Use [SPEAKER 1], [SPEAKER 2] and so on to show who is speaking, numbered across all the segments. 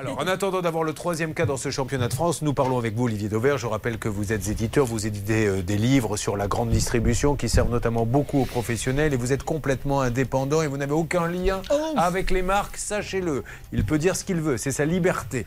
[SPEAKER 1] Alors, en attendant d'avoir le troisième cas dans ce championnat de France, nous parlons avec vous, Olivier Dauvert. Je rappelle que vous êtes éditeur, vous éditez euh, des livres sur la grande distribution qui servent notamment beaucoup aux professionnels et vous êtes complètement indépendant et vous n'avez aucun lien
[SPEAKER 2] Oh.
[SPEAKER 1] avec les marques, sachez-le. Il peut dire ce qu'il veut, c'est sa liberté.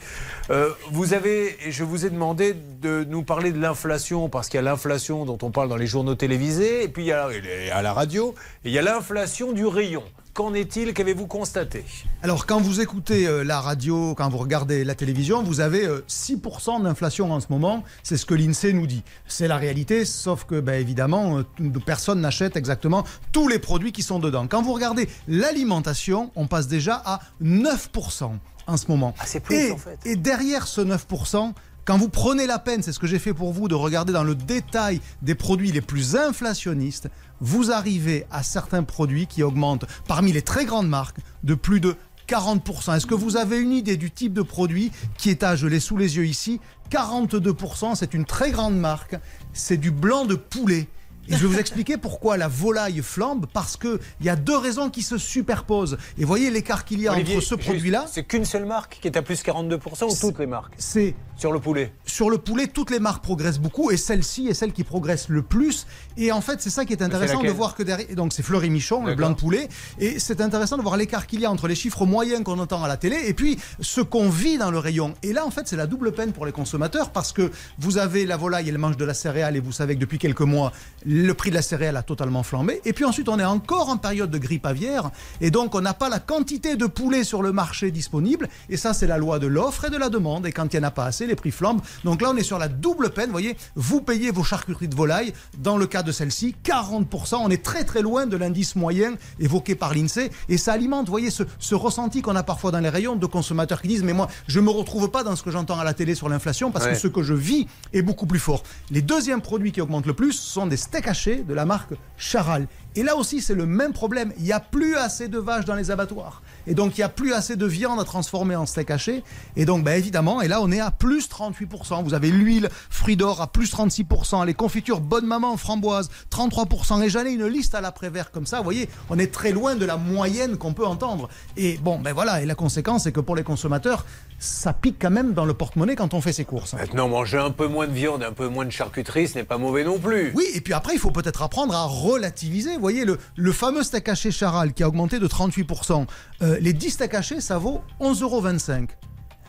[SPEAKER 1] Euh, vous avez, et je vous ai demandé de nous parler de l'inflation parce qu'il y a l'inflation dont on parle dans les journaux télévisés et puis il y a à la radio et il y a l'inflation du rayon. Qu'en est-il Qu'avez-vous constaté?
[SPEAKER 2] Alors, quand vous écoutez euh, la radio, quand vous regardez la télévision, vous avez euh, 6% d'inflation en ce moment. C'est ce que l'INSEE nous dit. C'est la réalité, sauf que, ben, évidemment, euh, personne n'achète exactement tous les produits qui sont dedans. Quand vous regardez l'alimentation, on passe déjà à 9% en ce moment.
[SPEAKER 1] Ah, c'est plus,
[SPEAKER 2] et,
[SPEAKER 1] en fait.
[SPEAKER 2] et derrière ce 9%, quand vous prenez la peine, c'est ce que j'ai fait pour vous, de regarder dans le détail des produits les plus inflationnistes, vous arrivez à certains produits qui augmentent parmi les très grandes marques de plus de 40%. Est-ce que vous avez une idée du type de produit qui est à, je l'ai sous les yeux ici, 42%, c'est une très grande marque, c'est du blanc de poulet. Et je vais vous expliquer pourquoi la volaille flambe, parce qu'il y a deux raisons qui se superposent. Et voyez l'écart qu'il y a
[SPEAKER 1] Olivier,
[SPEAKER 2] entre ce produit-là,
[SPEAKER 1] C'est qu'une seule marque qui est à plus 42% ou toutes les marques
[SPEAKER 2] c'est
[SPEAKER 1] Sur le poulet
[SPEAKER 2] sur le poulet, toutes les marques progressent beaucoup et celle-ci est celle qui progresse le plus. Et en fait, c'est ça qui est intéressant de voir que derrière. Donc, c'est Fleury Michon, le blanc de poulet. Et c'est intéressant de voir l'écart qu'il y a entre les chiffres moyens qu'on entend à la télé et puis ce qu'on vit dans le rayon. Et là, en fait, c'est la double peine pour les consommateurs parce que vous avez la volaille, elle mange de la céréale et vous savez que depuis quelques mois, le prix de la céréale a totalement flambé. Et puis ensuite, on est encore en période de grippe aviaire et donc on n'a pas la quantité de poulet sur le marché disponible. Et ça, c'est la loi de l'offre et de la demande. Et quand il n'y en a pas assez, les prix flambent. Donc là, on est sur la double peine. Vous voyez, vous payez vos charcuteries de volaille. Dans le cas de celle-ci, 40%. On est très très loin de l'indice moyen évoqué par l'INSEE. Et ça alimente, vous voyez, ce, ce ressenti qu'on a parfois dans les rayons de consommateurs qui disent Mais moi, je ne me retrouve pas dans ce que j'entends à la télé sur l'inflation parce
[SPEAKER 1] Ouais.
[SPEAKER 2] que ce que je vis est beaucoup plus fort. Les deuxièmes produits qui augmentent le plus sont des steaks hachés de la marque Charal. Et là aussi, c'est le même problème. Il n'y a plus assez de vaches dans les abattoirs. Et donc, il n'y a plus assez de viande à transformer en steak haché. Et donc, ben, évidemment, et là, on est à plus 38%. Vous avez l'huile fruits d'or à plus 36%, les confitures Bonne Maman framboise 33%. Et ai une liste à l'après-vert comme ça. Vous voyez, on est très loin de la moyenne qu'on peut entendre. Et bon, ben voilà. Et la conséquence, c'est que pour les consommateurs, ça pique quand même dans le porte-monnaie quand on fait ses courses.
[SPEAKER 1] Maintenant, manger un peu moins de viande, un peu moins de charcuterie, ce n'est pas mauvais non plus.
[SPEAKER 2] Oui, et puis après, il faut peut-être apprendre à relativiser. Vous voyez, le, fameux steak haché Charal qui a augmenté de 38%, euh, les 10 steaks hachés, ça vaut 11,25 euros.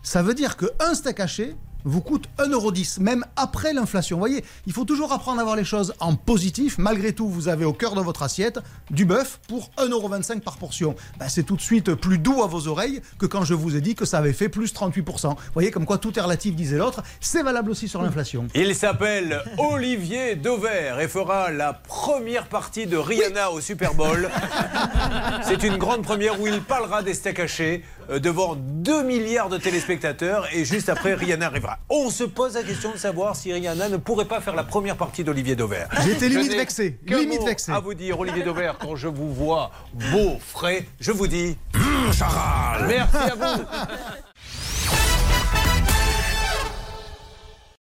[SPEAKER 2] Ça veut dire qu'un steak haché vous coûte 1,10€, même après l'inflation. Vous voyez, il faut toujours apprendre à voir les choses en positif. Malgré tout, vous avez au cœur de votre assiette du bœuf pour 1,25€ par portion. Ben, c'est tout de suite plus doux à vos oreilles que quand je vous ai dit que ça avait fait plus 38%. Vous voyez, comme quoi tout est relatif, disait l'autre. C'est valable aussi sur l'inflation.
[SPEAKER 1] Il s'appelle Olivier Dauvert et fera la première partie de Rihanna au Super Bowl. C'est une grande première où il parlera des steaks hachés devant 2 milliards de téléspectateurs et juste après Rihanna arrivera. On se pose la question de savoir si Rihanna ne pourrait pas faire la première partie d'Olivier Dauvert.
[SPEAKER 2] J'étais limite vexé, limite vexé.
[SPEAKER 1] À vous dire, Olivier Dauvert, quand je vous vois beau, frais, je vous dis. Charal Merci à vous